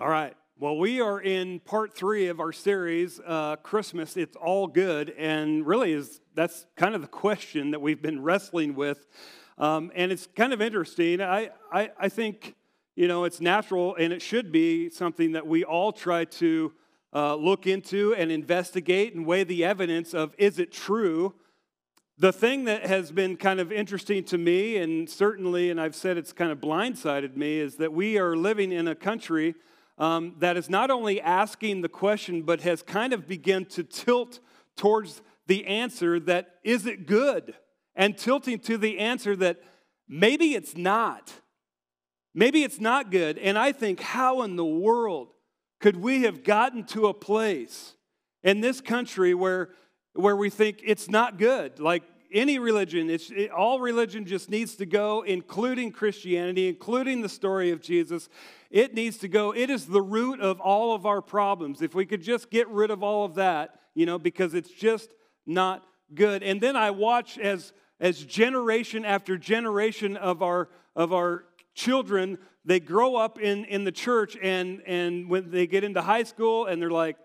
All right. Well, we are in part three of our series, uh, Christmas. It's all good, and really is that's kind of the question that we've been wrestling with, um, and it's kind of interesting. I, I I think you know it's natural, and it should be something that we all try to uh, look into and investigate and weigh the evidence of is it true. The thing that has been kind of interesting to me, and certainly, and I've said it's kind of blindsided me, is that we are living in a country um, that is not only asking the question, but has kind of begun to tilt towards the answer that is it good? And tilting to the answer that maybe it's not. Maybe it's not good. And I think, how in the world could we have gotten to a place in this country where, where we think it's not good? Like any religion, it's, it, all religion just needs to go, including Christianity, including the story of Jesus. It needs to go. It is the root of all of our problems. If we could just get rid of all of that, you know, because it's just not good. And then I watch as as generation after generation of our of our children they grow up in in the church and and when they get into high school and they're like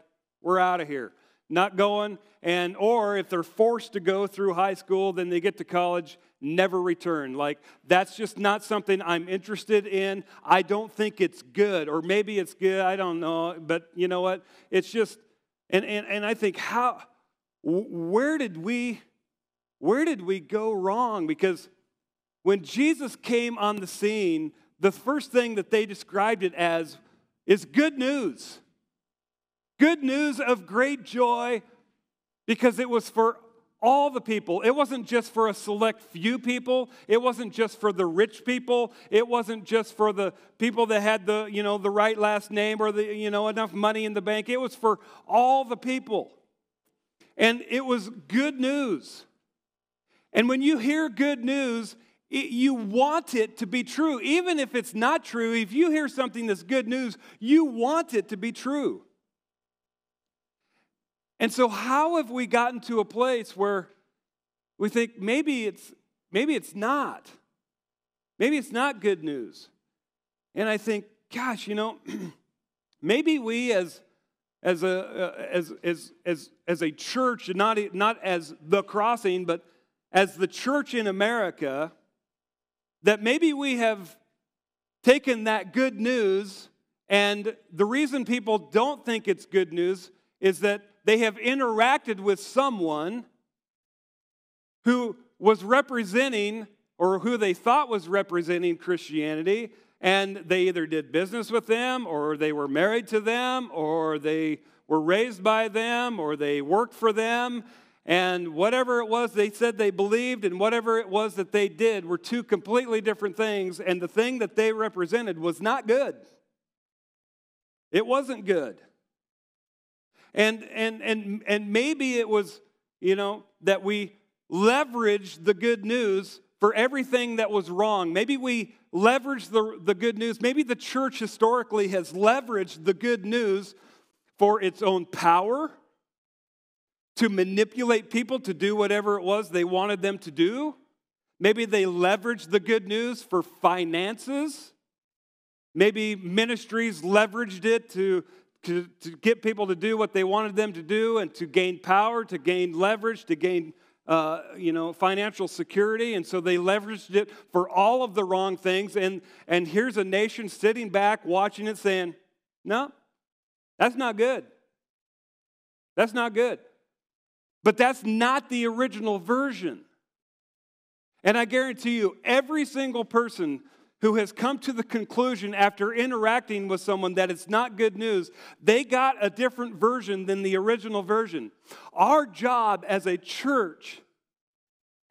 we're out of here not going and or if they're forced to go through high school then they get to college never return. Like that's just not something i'm interested in. I don't think it's good or maybe it's good i don't know but you know what? It's just and and, and i think how where did we where did we go wrong? Because when jesus came on the scene the first thing that they described it as is good news good news of great joy because it was for all the people. It wasn't just for a select few people. It wasn't just for the rich people. It wasn't just for the people that had the, you know, the right last name or the, you know, enough money in the bank. It was for all the people. And it was good news. And when you hear good news, it, you want it to be true. Even if it's not true, if you hear something that's good news, you want it to be true. And so, how have we gotten to a place where we think maybe it's, maybe it's not? Maybe it's not good news. And I think, gosh, you know, maybe we as, as, a, uh, as, as, as, as a church, not, not as the crossing, but as the church in America, that maybe we have taken that good news, and the reason people don't think it's good news is that they have interacted with someone who was representing or who they thought was representing Christianity, and they either did business with them, or they were married to them, or they were raised by them, or they worked for them. And whatever it was they said they believed, and whatever it was that they did, were two completely different things. And the thing that they represented was not good. It wasn't good. And, and, and, and maybe it was, you know, that we leveraged the good news for everything that was wrong. Maybe we leveraged the, the good news. Maybe the church historically has leveraged the good news for its own power, to manipulate people to do whatever it was they wanted them to do. Maybe they leveraged the good news for finances. Maybe ministries leveraged it to to, to get people to do what they wanted them to do and to gain power, to gain leverage, to gain uh, you know, financial security, and so they leveraged it for all of the wrong things. And, and here's a nation sitting back watching it saying, no, that's not good. That's not good. But that's not the original version. And I guarantee you, every single person who has come to the conclusion after interacting with someone that it's not good news, they got a different version than the original version. Our job as a church,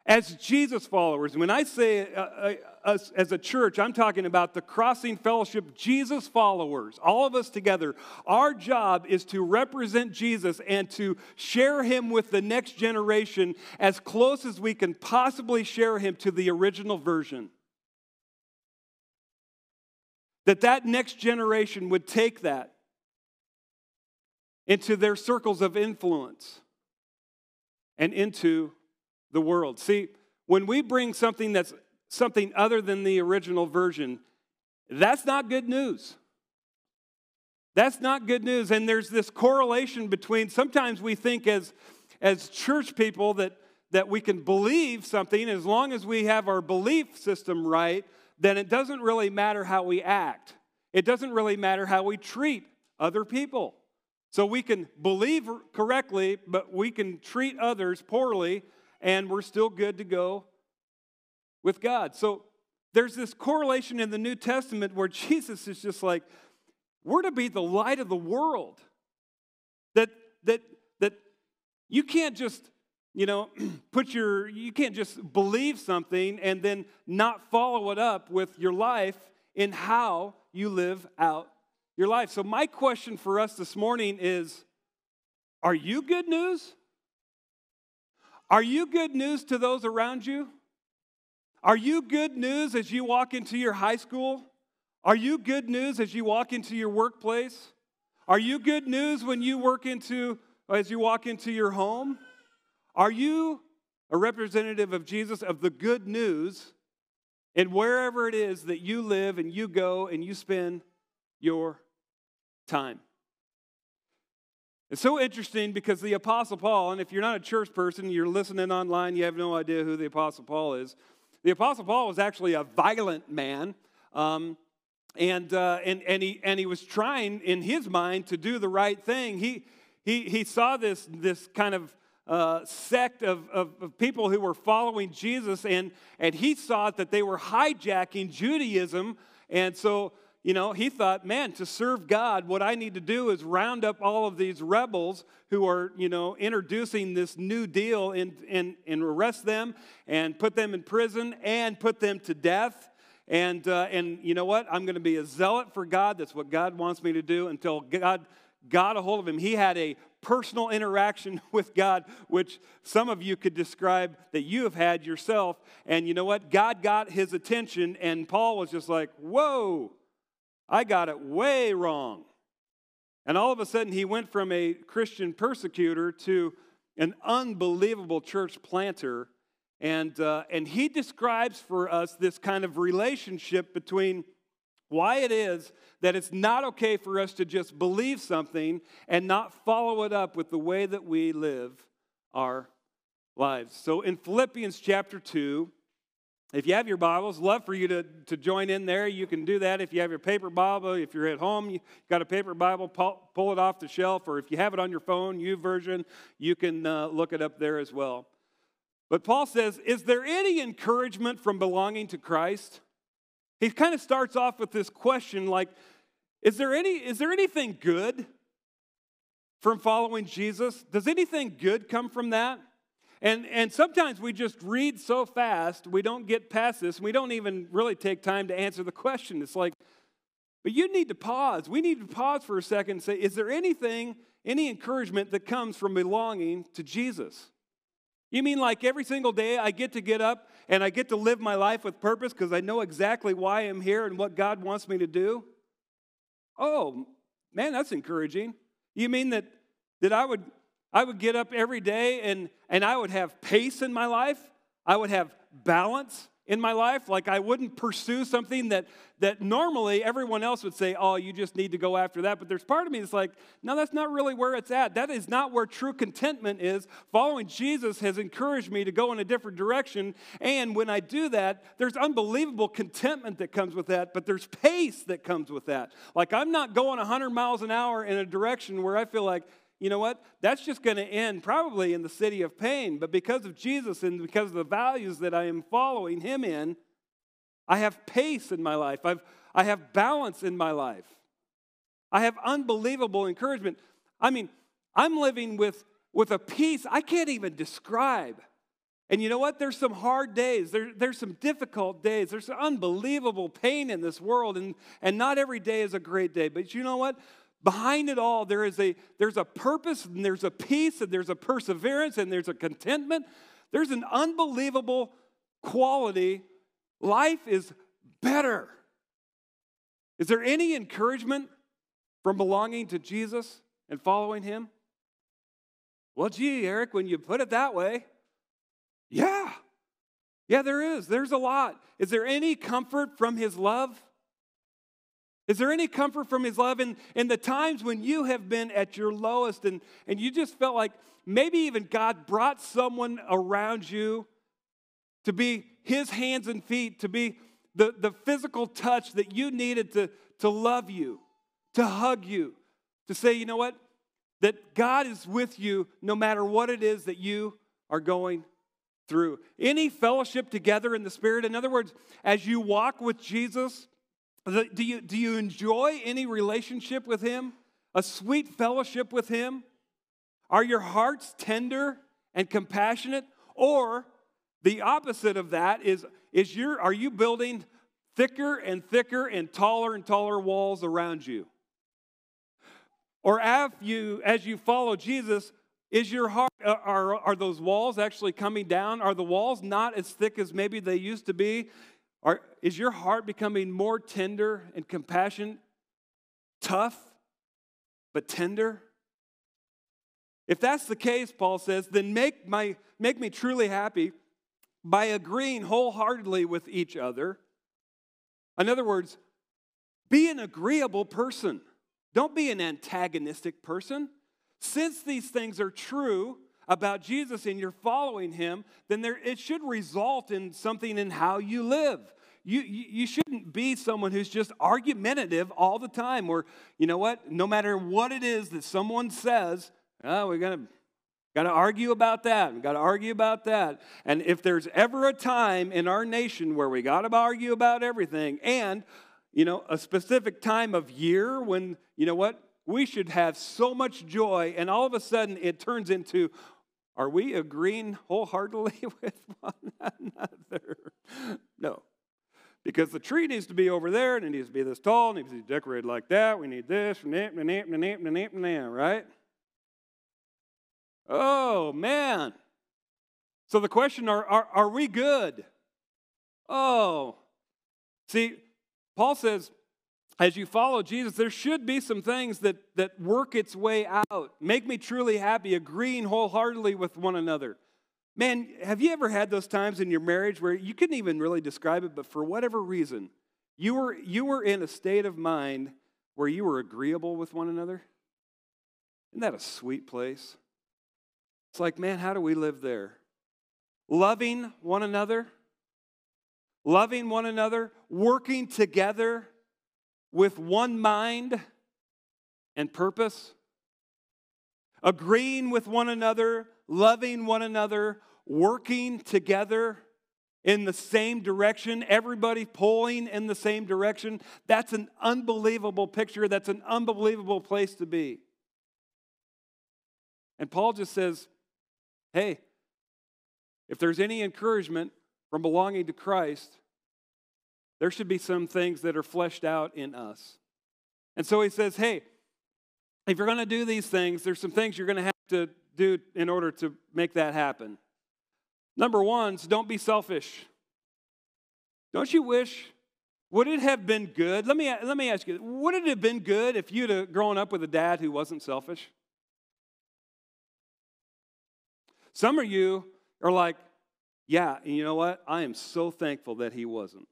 as Jesus followers, when I say uh, uh, us as a church, I'm talking about the Crossing Fellowship Jesus followers, all of us together. Our job is to represent Jesus and to share him with the next generation as close as we can possibly share him to the original version that that next generation would take that into their circles of influence and into the world. See, when we bring something that's something other than the original version, that's not good news. That's not good news. And there's this correlation between sometimes we think as, as church people that, that we can believe something as long as we have our belief system right, then it doesn't really matter how we act. It doesn't really matter how we treat other people. So we can believe correctly, but we can treat others poorly, and we're still good to go with God. So there's this correlation in the New Testament where Jesus is just like, we're to be the light of the world. That that that you can't just, you know, put your you can't just believe something and then not follow it up with your life in how you live out your life. So my question for us this morning is are you good news? Are you good news to those around you? Are you good news as you walk into your high school? Are you good news as you walk into your workplace? Are you good news when you work into as you walk into your home? Are you a representative of Jesus of the good news and wherever it is that you live and you go and you spend your time? It's so interesting because the Apostle Paul, and if you're not a church person, you're listening online, you have no idea who the Apostle Paul is. The Apostle Paul was actually a violent man. Um, and, uh, and, and, he, and he was trying in his mind to do the right thing. He, he, he saw this, this kind of uh, sect of, of, of, people who were following Jesus, and, and he saw that they were hijacking Judaism. And so, you know, he thought, man, to serve God, what I need to do is round up all of these rebels who are, you know, introducing this new deal and, and, and arrest them and put them in prison and put them to death. And, uh, and you know what? I'm going to be a zealot for God. That's what God wants me to do until God got a hold of him. He had a personal interaction with God, which some of you could describe that you have had yourself. And you know what? God got his attention, and Paul was just like, Whoa, I got it way wrong. And all of a sudden, he went from a Christian persecutor to an unbelievable church planter. And, uh, and he describes for us this kind of relationship between why it is that it's not okay for us to just believe something and not follow it up with the way that we live our lives. So in Philippians chapter 2, if you have your Bibles, love for you to, to join in there. You can do that if you have your paper Bible. If you're at home, you got a paper Bible, pull, pull it off the shelf, or if you have it on your phone, YouVersion, you can uh, look it up there as well. But Paul says, Is there any encouragement from belonging to Christ? He kind of starts off with this question like, is there, any, is there anything good from following Jesus? Does anything good come from that? And, and sometimes we just read so fast, we don't get past this, we don't even really take time to answer the question. It's like, but you need to pause. We need to pause for a second and say, is there anything, any encouragement that comes from belonging to Jesus? You mean like every single day I get to get up and I get to live my life with purpose because I know exactly why I'm here and what God wants me to do? Oh, man, that's encouraging. You mean that, that I would I would get up every day and, and I would have pace in my life. I would have balance in my life. Like I wouldn't pursue something that, that normally everyone else would say, oh, you just need to go after that. But there's part of me that's like, no, that's not really where it's at. That is not where true contentment is. Following Jesus has encouraged me to go in a different direction. And when I do that, there's unbelievable contentment that comes with that, but there's pace that comes with that. Like I'm not going 100 miles an hour in a direction where I feel like, you know what? That's just going to end probably in the city of pain. But because of Jesus and because of the values that I am following him in, I have pace in my life. I've, I have balance in my life. I have unbelievable encouragement. I mean, I'm living with, with a peace I can't even describe. And you know what? There's some hard days. There, there's some difficult days. There's unbelievable pain in this world, and, and not every day is a great day. But you know what? Behind it all there is a there's a purpose and there's a peace and there's a perseverance and there's a contentment. There's an unbelievable quality. Life is better. Is there any encouragement from belonging to jesus and following him? Well gee eric when you put it that way yeah. Yeah there is. There's a lot. Is there any comfort from his love Is there any comfort from his love in, in the times when you have been at your lowest and, and you just felt like maybe even God brought someone around you to be his hands and feet, to be the, the physical touch that you needed to, to love you, to hug you, to say, you know what? That God is with you no matter what it is that you are going through. Any fellowship together in the Spirit, in other words, as you walk with Jesus, do you, do you enjoy any relationship with Him? A sweet fellowship with Him? Are your hearts tender and compassionate? Or the opposite of that is, is your, are you building thicker and thicker and taller and taller walls around you? Or as you, as you follow Jesus, is your heart, uh, are, are those walls actually coming down? Are the walls not as thick as maybe they used to be? Are, is your heart becoming more tender and compassionate, tough, but tender? If that's the case, Paul says, then make, my, make me truly happy by agreeing wholeheartedly with each other. In other words, be an agreeable person. Don't be an antagonistic person. Since these things are true, about Jesus and you're following him, then there, it should result in something in how you live. You, you, you shouldn't be someone who's just argumentative all the time, or, you know what, no matter what it is that someone says, oh, we're going to Got to argue about that. We got to argue about that. And if there's ever a time in our nation where we got to argue about everything, and you know, a specific time of year when you know what we should have so much joy, and all of a sudden it turns into, are we agreeing wholeheartedly with one another? No. Because the tree needs to be over there, and it needs to be this tall, and it needs to be decorated like that. We need this, right? Oh, man. So the question are, are, are we good? Oh. See, Paul says, as you follow Jesus, there should be some things that, that work its way out. Make me truly happy, agreeing wholeheartedly with one another. Man, have you ever had those times in your marriage where you couldn't even really describe it, but for whatever reason, you were, you were in a state of mind where you were agreeable with one another? Isn't that a sweet place? It's like, man, how do we live there? Loving one another, loving one another, working together with one mind and purpose, agreeing with one another, loving one another, working together in the same direction, everybody pulling in the same direction. That's an unbelievable picture. That's an unbelievable place to be. And Paul just says, hey, if there's any encouragement from belonging to Christ, there should be some things that are fleshed out in us. And so he says, hey, if you're going to do these things, there's some things you're going to have to do in order to make that happen. Number one is don't be selfish. Don't you wish, would it have been good? Let me, let me ask you, would it have been good if you'd have grown up with a dad who wasn't selfish? Some of you are like, yeah, and you know what? I am so thankful that he wasn't.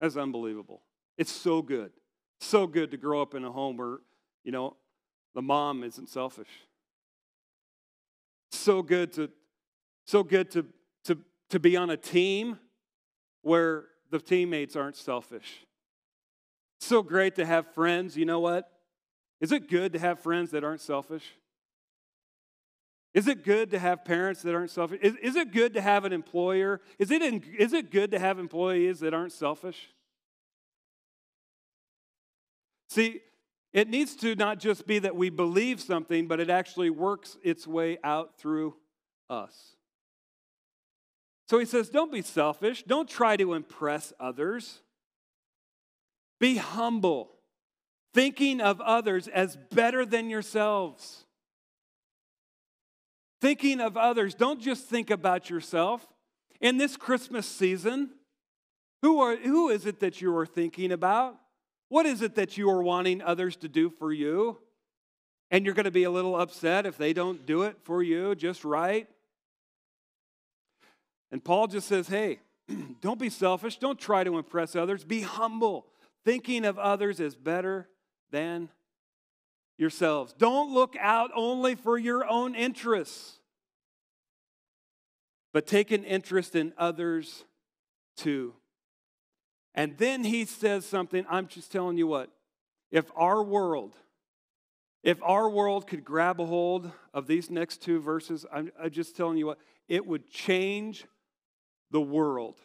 That's unbelievable. It's so good. So good to grow up in a home where, you know, the mom isn't selfish. So good to so good to to to be on a team where the teammates aren't selfish. So great to have friends, you know what? Is it good to have friends that aren't selfish? Is it good to have parents that aren't selfish? Is, is it good to have an employer? Is it, in, is it good to have employees that aren't selfish? See, it needs to not just be that we believe something, but it actually works its way out through us. So he says, don't be selfish. Don't try to impress others. Be humble, thinking of others as better than yourselves. Thinking of others, don't just think about yourself. In this Christmas season, who, are, who is it that you are thinking about? What is it that you are wanting others to do for you? And you're going to be a little upset if they don't do it for you just right? And Paul just says, hey, don't be selfish. Don't try to impress others. Be humble, thinking of others as better than yourselves. Don't look out only for your own interests, but take an interest in others too. And then he says something, I'm just telling you what, if our world, if our world could grab a hold of these next two verses, I'm, I'm just telling you what, it would change the world.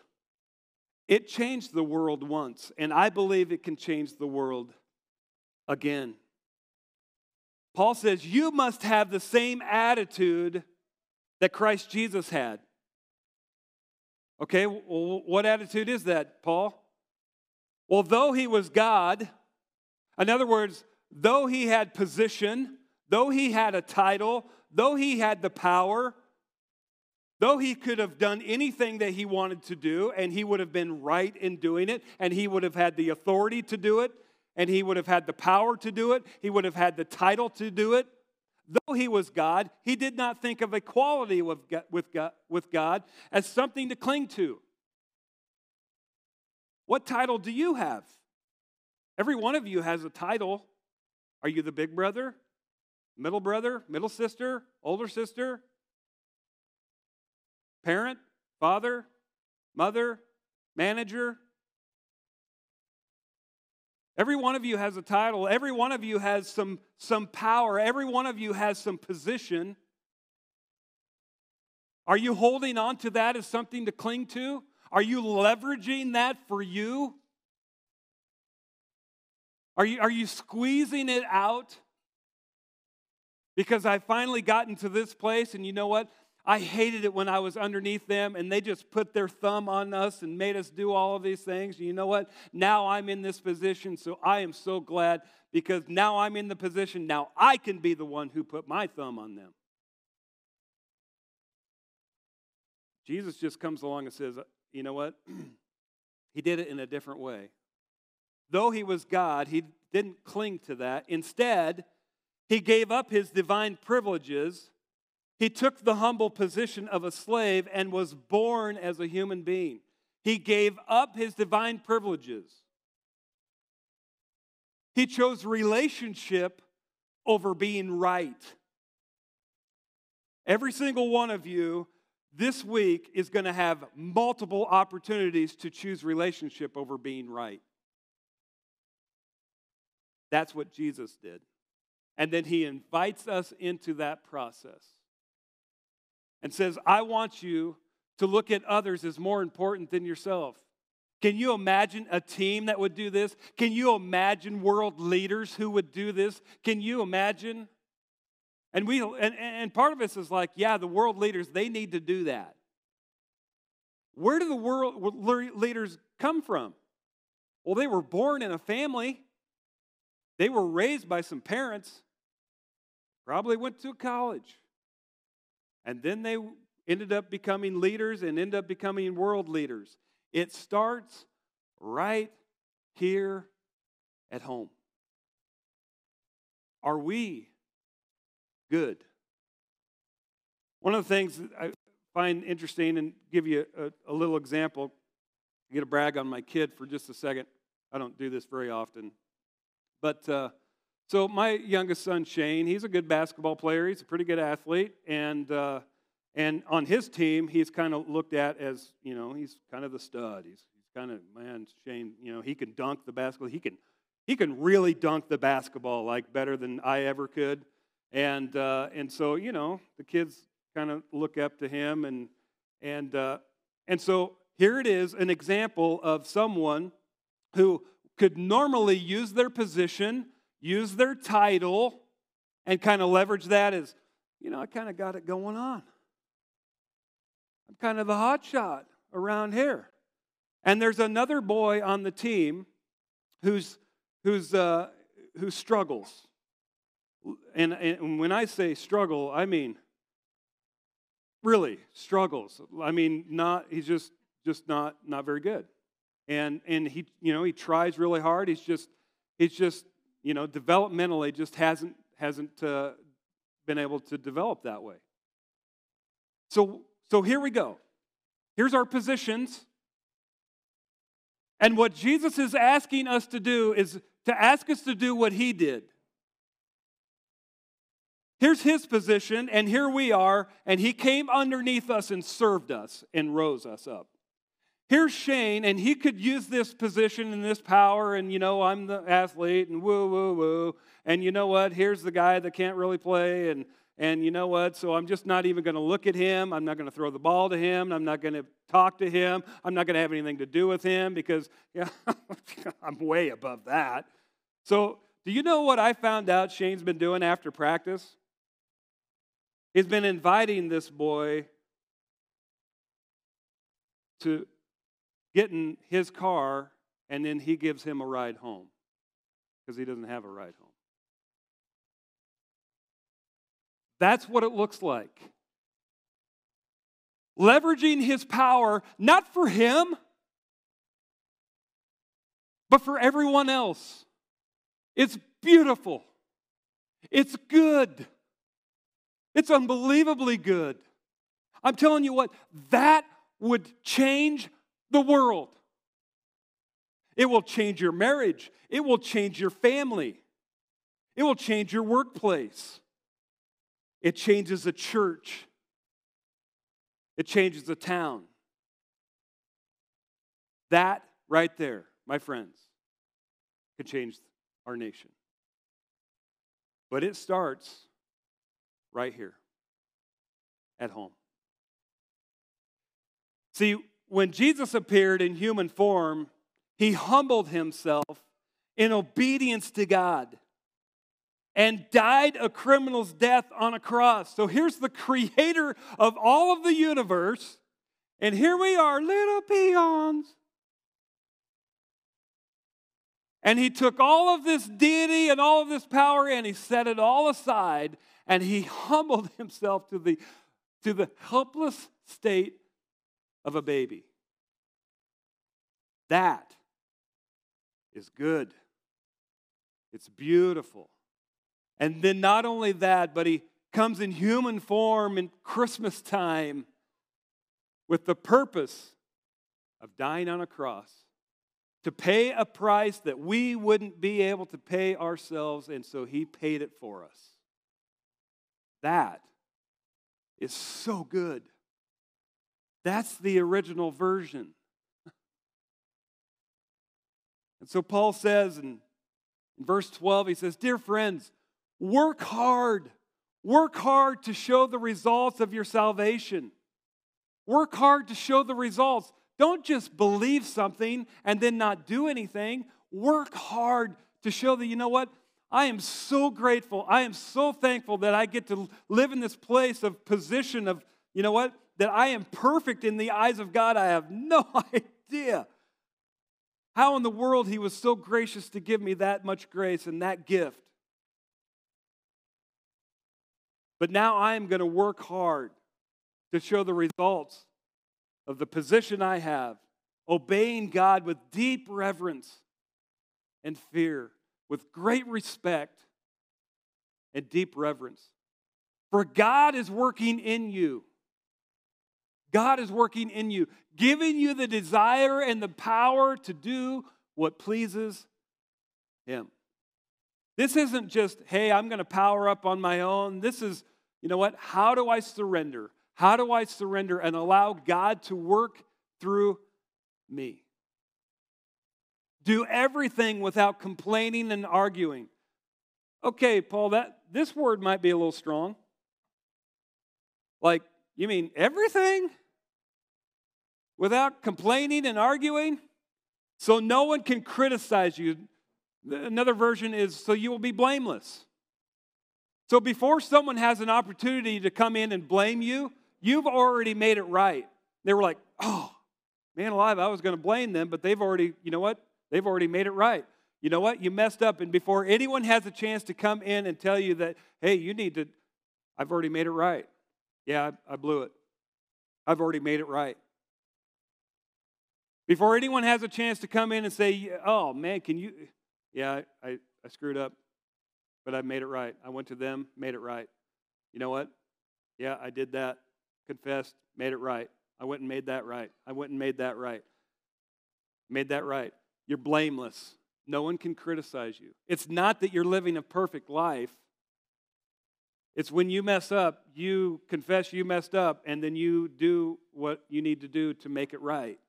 It changed the world once, and I believe it can change the world again. Paul says, You must have the same attitude that Christ Jesus had. Okay, well, what attitude is that, Paul? Well, though he was God, in other words, though he had position, though he had a title, though he had the power, though he could have done anything that he wanted to do, and he would have been right in doing it, and he would have had the authority to do it, and he would have had the power to do it, he would have had the title to do it. Though he was God, he did not think of equality with God, with God, as something to cling to. What title do you have? Every one of you has a title. Are you the big brother, middle brother, middle sister, older sister, parent, father, mother, manager? Every one of you has a title. Every one of you has some, some power. Every one of you has some position. Are you holding on to that as something to cling to? Are you leveraging that for you? Are you, are you squeezing it out? Because I've finally gotten to this place, and you know what? I hated it when I was underneath them and they just put their thumb on us and made us do all of these things. You know what? Now I'm in this position, so I am so glad because now I'm in the position, now I can be the one who put my thumb on them. Jesus just comes along and says, You know what? he did it in a different way. Though he was God, he didn't cling to that. Instead, he gave up his divine privileges he took the humble position of a slave and was born as a human being. He gave up his divine privileges. He chose relationship over being right. Every single one of you this week is going to have multiple opportunities to choose relationship over being right. That's what Jesus did. And then he invites us into that process and says, I want you to look at others as more important than yourself. Can you imagine a team that would do this? Can you imagine world leaders who would do this? Can you imagine? And we and, and part of us is like, yeah, the world leaders, they need to do that. Where do the world leaders come from? Well, they were born in a family. They were raised by some parents. Probably went to college. And then they ended up becoming leaders and ended up becoming world leaders. It starts right here at home. Are we good? One of the things I find interesting and give you a, a little example, going to brag on my kid for just a second. I don't do this very often. But uh, so my youngest son Shane, he's a good basketball player. He's a pretty good athlete, and uh, and on his team, he's kind of looked at as you know he's kind of the stud. He's, he's kind of man Shane. You know he can dunk the basketball. He can he can really dunk the basketball like better than I ever could. And uh, and so you know the kids kind of look up to him and and uh, and so here it is an example of someone who could normally use their position use their title and kind of leverage that as, you know, I kind of got it going on. I'm kind of the hot shot around here. And there's another boy on the team who's, who's, uh, who struggles. And, and when I say struggle, I mean really struggles. I mean, not he's just just not not very good. And and he you know he tries really hard. He's just he's just you know, developmentally just hasn't, hasn't uh, been able to develop that way. So, so here we go. Here's our positions. And what Jesus is asking us to do is to ask us to do what he did. Here's his position, and here we are, and he came underneath us and served us and rose us up. Here's Shane, and he could use this position and this power, and you know, I'm the athlete, and woo, woo, woo. And you know what? Here's the guy that can't really play, and and you know what? So I'm just not even going to look at him. I'm not going to throw the ball to him. I'm not going to talk to him. I'm not going to have anything to do with him because yeah, I'm way above that. So, do you know what I found out Shane's been doing after practice? He's been inviting this boy to get in his car, and then he gives him a ride home because he doesn't have a ride home. That's what it looks like. Leveraging his power, not for him, but for everyone else. It's beautiful. It's good. It's unbelievably good. I'm telling you what, that would change the world. It will change your marriage. It will change your family. It will change your workplace. It changes a church, it changes a town. That right there, my friends, could change our nation. But it starts right here at home. See, when Jesus appeared in human form, he humbled himself in obedience to God and died a criminal's death on a cross. So here's the creator of all of the universe, and here we are, little peons. And he took all of this deity and all of this power and he set it all aside and he humbled himself to the, to the helpless state of a baby. That is good. It's beautiful. And then not only that, but he comes in human form in Christmas time with the purpose of dying on a cross to pay a price that we wouldn't be able to pay ourselves, and so he paid it for us. That is so good. That's the original version. And so Paul says in, in verse 12, he says, Dear friends, Work hard. Work hard to show the results of your salvation. Work hard to show the results. Don't just believe something and then not do anything. Work hard to show that, you know what? I am so grateful. I am so thankful that I get to live in this place of position of, you know what? That I am perfect in the eyes of God. I have no idea how in the world He was so gracious to give me that much grace and that gift. But now I am going to work hard to show the results of the position I have, obeying God with deep reverence and fear, with great respect and deep reverence. For God is working in you. God is working in you, giving you the desire and the power to do what pleases Him. This isn't just, hey, I'm going to power up on my own. This is you know what? How do I surrender? How do I surrender and allow God to work through me? Do everything without complaining and arguing. Okay, Paul, that this word might be a little strong. Like, you mean everything? Without complaining and arguing? So no one can criticize you. Another version is so you will be blameless. So before someone has an opportunity to come in and blame you, you've already made it right. They were like, oh, man alive, I was going to blame them, but they've already, you know what? They've already made it right. You know what? You messed up. And before anyone has a chance to come in and tell you that, hey, you need to, I've already made it right. Yeah, I, I blew it. I've already made it right. Before anyone has a chance to come in and say, oh, man, can you, yeah, I, I screwed up but I made it right. I went to them, made it right. You know what? Yeah, I did that. Confessed, made it right. I went and made that right. I went and made that right. Made that right. You're blameless. No one can criticize you. It's not that you're living a perfect life. It's when you mess up, you confess you messed up, and then you do what you need to do to make it right.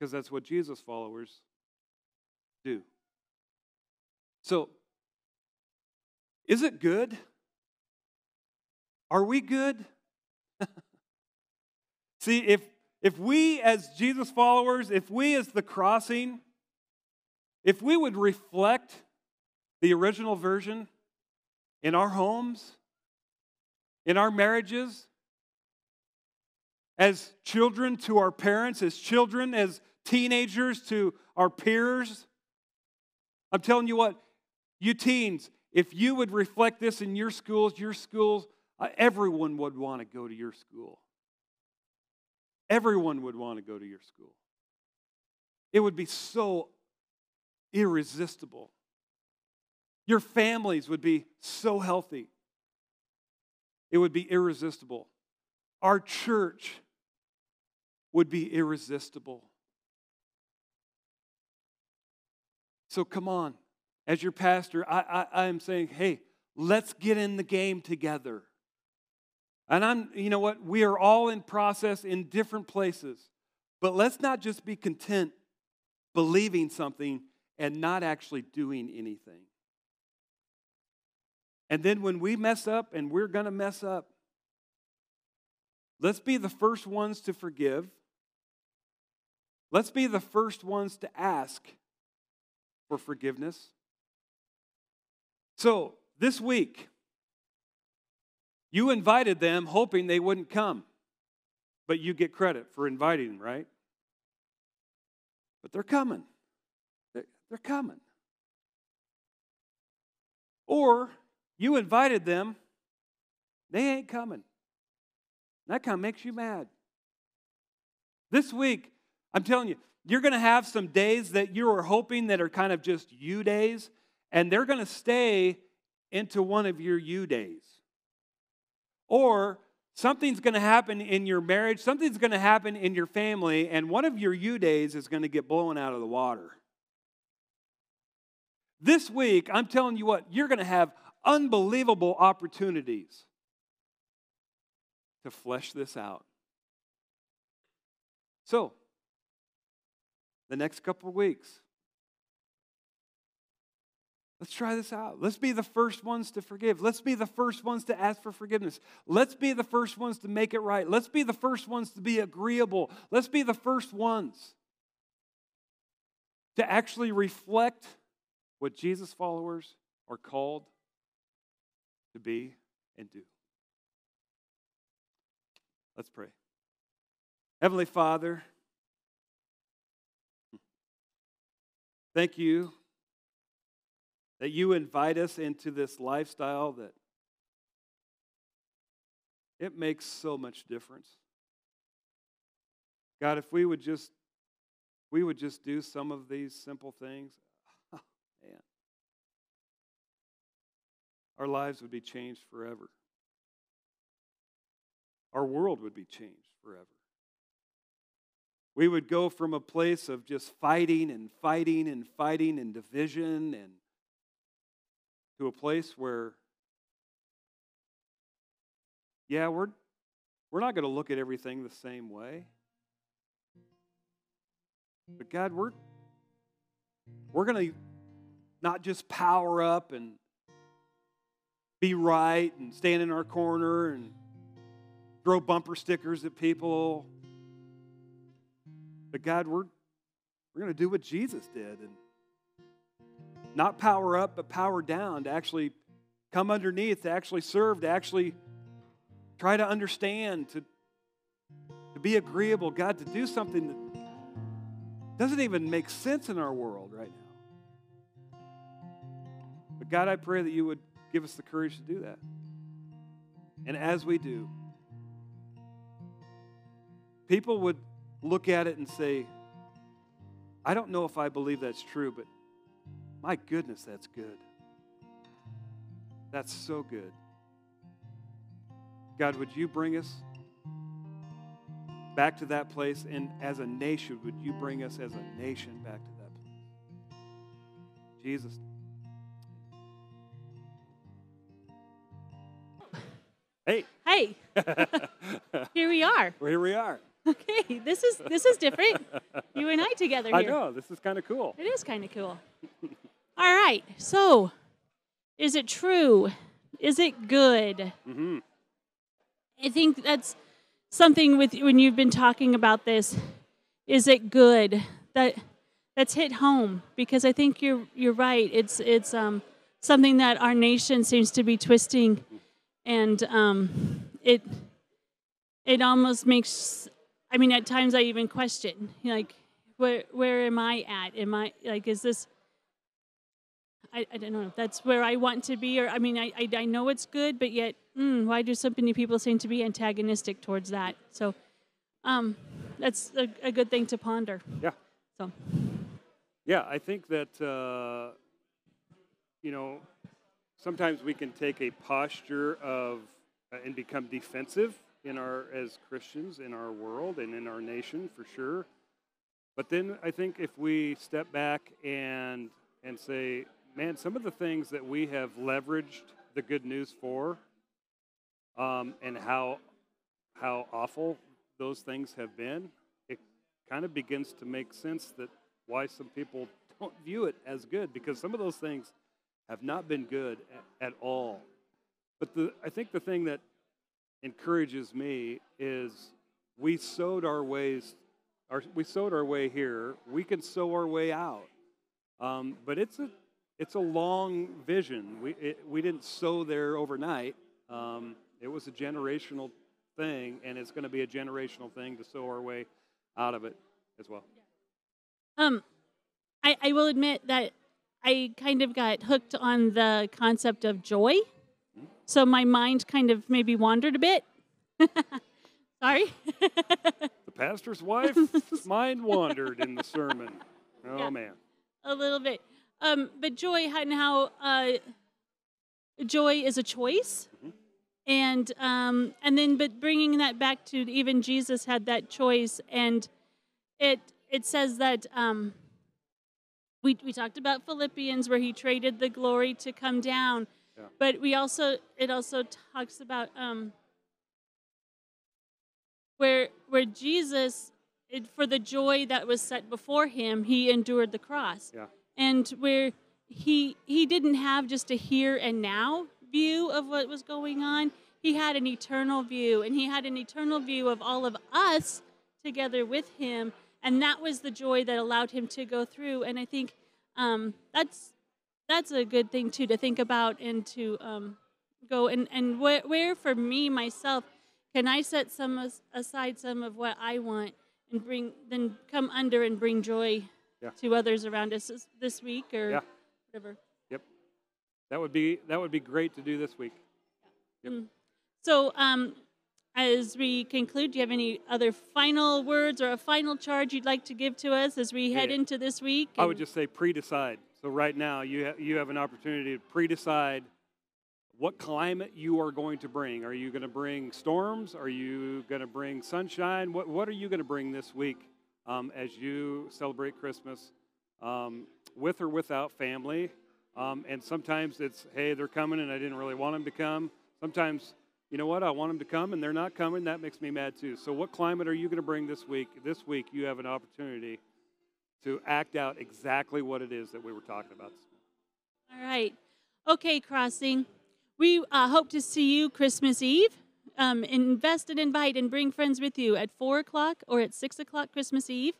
Because that's what Jesus followers do. So, is it good? Are we good? See, if if we as Jesus followers, if we as the crossing, if we would reflect the original version in our homes, in our marriages, as children to our parents, as children, as teenagers to our peers, I'm telling you what, you teens, if you would reflect this in your schools, your schools, uh, everyone would want to go to your school. Everyone would want to go to your school. It would be so irresistible. Your families would be so healthy. It would be irresistible. Our church would be irresistible. So come on. As your pastor, I, I, I am saying, hey, let's get in the game together. And I'm, you know what? We are all in process in different places. But let's not just be content believing something and not actually doing anything. And then when we mess up, and we're going to mess up, let's be the first ones to forgive. Let's be the first ones to ask for forgiveness. So, this week, you invited them hoping they wouldn't come, but you get credit for inviting them, right? But they're coming. They're coming. Or you invited them, they ain't coming. That kind of makes you mad. This week, I'm telling you, you're going to have some days that you are hoping that are kind of just you days, and they're going to stay into one of your you days. Or something's going to happen in your marriage, something's going to happen in your family, and one of your you days is going to get blown out of the water. This week, I'm telling you what, you're going to have unbelievable opportunities to flesh this out. So, the next couple weeks, Let's try this out. Let's be the first ones to forgive. Let's be the first ones to ask for forgiveness. Let's be the first ones to make it right. Let's be the first ones to be agreeable. Let's be the first ones to actually reflect what Jesus followers are called to be and do. Let's pray. Heavenly Father, thank you that you invite us into this lifestyle that it makes so much difference. God, if we would just we would just do some of these simple things, oh, man, our lives would be changed forever. Our world would be changed forever. We would go from a place of just fighting and fighting and fighting and division and to a place where, yeah, we're, we're not going to look at everything the same way. But God, we're, we're going to not just power up and be right and stand in our corner and throw bumper stickers at people. But God, we're, we're going to do what Jesus did and not power up, but power down to actually come underneath, to actually serve, to actually try to understand, to, to be agreeable. God, to do something that doesn't even make sense in our world right now. But God, I pray that you would give us the courage to do that. And as we do, people would look at it and say, I don't know if I believe that's true, but my goodness, that's good. That's so good. God, would you bring us back to that place. And as a nation, would you bring us as a nation back to that place? Jesus. Hey. Hey. here we are. Well, here we are. Okay, this is this is different. You and I together here. I know. This is kind of cool. It is kind of cool. All right. So, is it true? Is it good? Mm-hmm. I think that's something with when you've been talking about this. Is it good? That that's hit home because I think you're you're right. It's it's um, something that our nation seems to be twisting, and um, it it almost makes. I mean, at times I even question, like, where where am I at? Am I like, is this? I, I don't know if that's where I want to be, or I mean, I, I, I know it's good, but yet, mm, why do so many people seem to be antagonistic towards that? So, um, that's a, a good thing to ponder. Yeah. So, Yeah, I think that, uh, you know, sometimes we can take a posture of uh, and become defensive in our as Christians in our world and in our nation for sure. But then I think if we step back and and say, man, some of the things that we have leveraged the good news for, um, and how how awful those things have been, it kind of begins to make sense that why some people don't view it as good because some of those things have not been good at, at all. But the, I think the thing that encourages me is we sowed our ways, our, we sowed our way here. We can sow our way out, um, but it's a it's a long vision. We it, we didn't sow there overnight. Um, it was a generational thing, and it's going to be a generational thing to sow our way out of it as well. um, I, I will admit that I kind of got hooked on the concept of joy. So my mind kind of maybe wandered a bit. Sorry. The pastor's wife's mind wandered in the sermon. Oh Yeah. man. a little bit. Um, but joy and how uh, joy is a choice, Mhm. and um, and then but bringing that back to even Jesus had that choice, and it it says that um, we we talked about Philippians where he traded the glory to come down, Yeah. but we also it also talks about um, where where Jesus it, for the joy that was set before him, he endured the cross Yeah. and where he he didn't have just a here and now view of what was going on he had an eternal view and he had an eternal view of all of us together with him and that was the joy that allowed him to go through and i think um, that's that's a good thing too to think about and to um, go and and where, where for me myself can i set some as- aside some of what i want and bring then come under and bring joy Yeah. to others around us this, this week or Yeah. whatever Yep, That would be that would be great to do this week. Yep. Mm. so um, as we conclude do you have any other final words or a final charge you'd like to give to us as we head Yeah. into this week I would just say pre-decide. So right now you ha- you have an opportunity to pre-decide what climate you are going to bring. Are you going to bring storms? Are you going to bring sunshine? What what are you going to bring this week um, as you celebrate Christmas um, with or without family? Um, and sometimes it's hey they're coming and I didn't really want them to come. Sometimes you know what I want them to come and they're not coming. That makes me mad too. So what climate are you going to bring this week? This week you have an opportunity to act out exactly what it is that we were talking about. all right okay crossing we uh, hope to see you christmas eve um, invest and invite and bring friends with you at 4 o'clock or at 6 o'clock christmas eve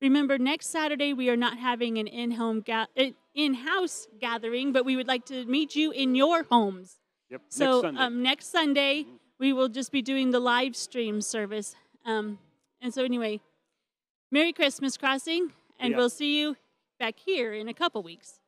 remember next saturday we are not having an in-home ga- uh, in-house gathering but we would like to meet you in your homes Yep. So next Sunday. Um, next Sunday, we will just be doing the live stream service. Um, and so anyway, Merry Christmas, Crossing, and Yeah. we'll see you back here in a couple weeks.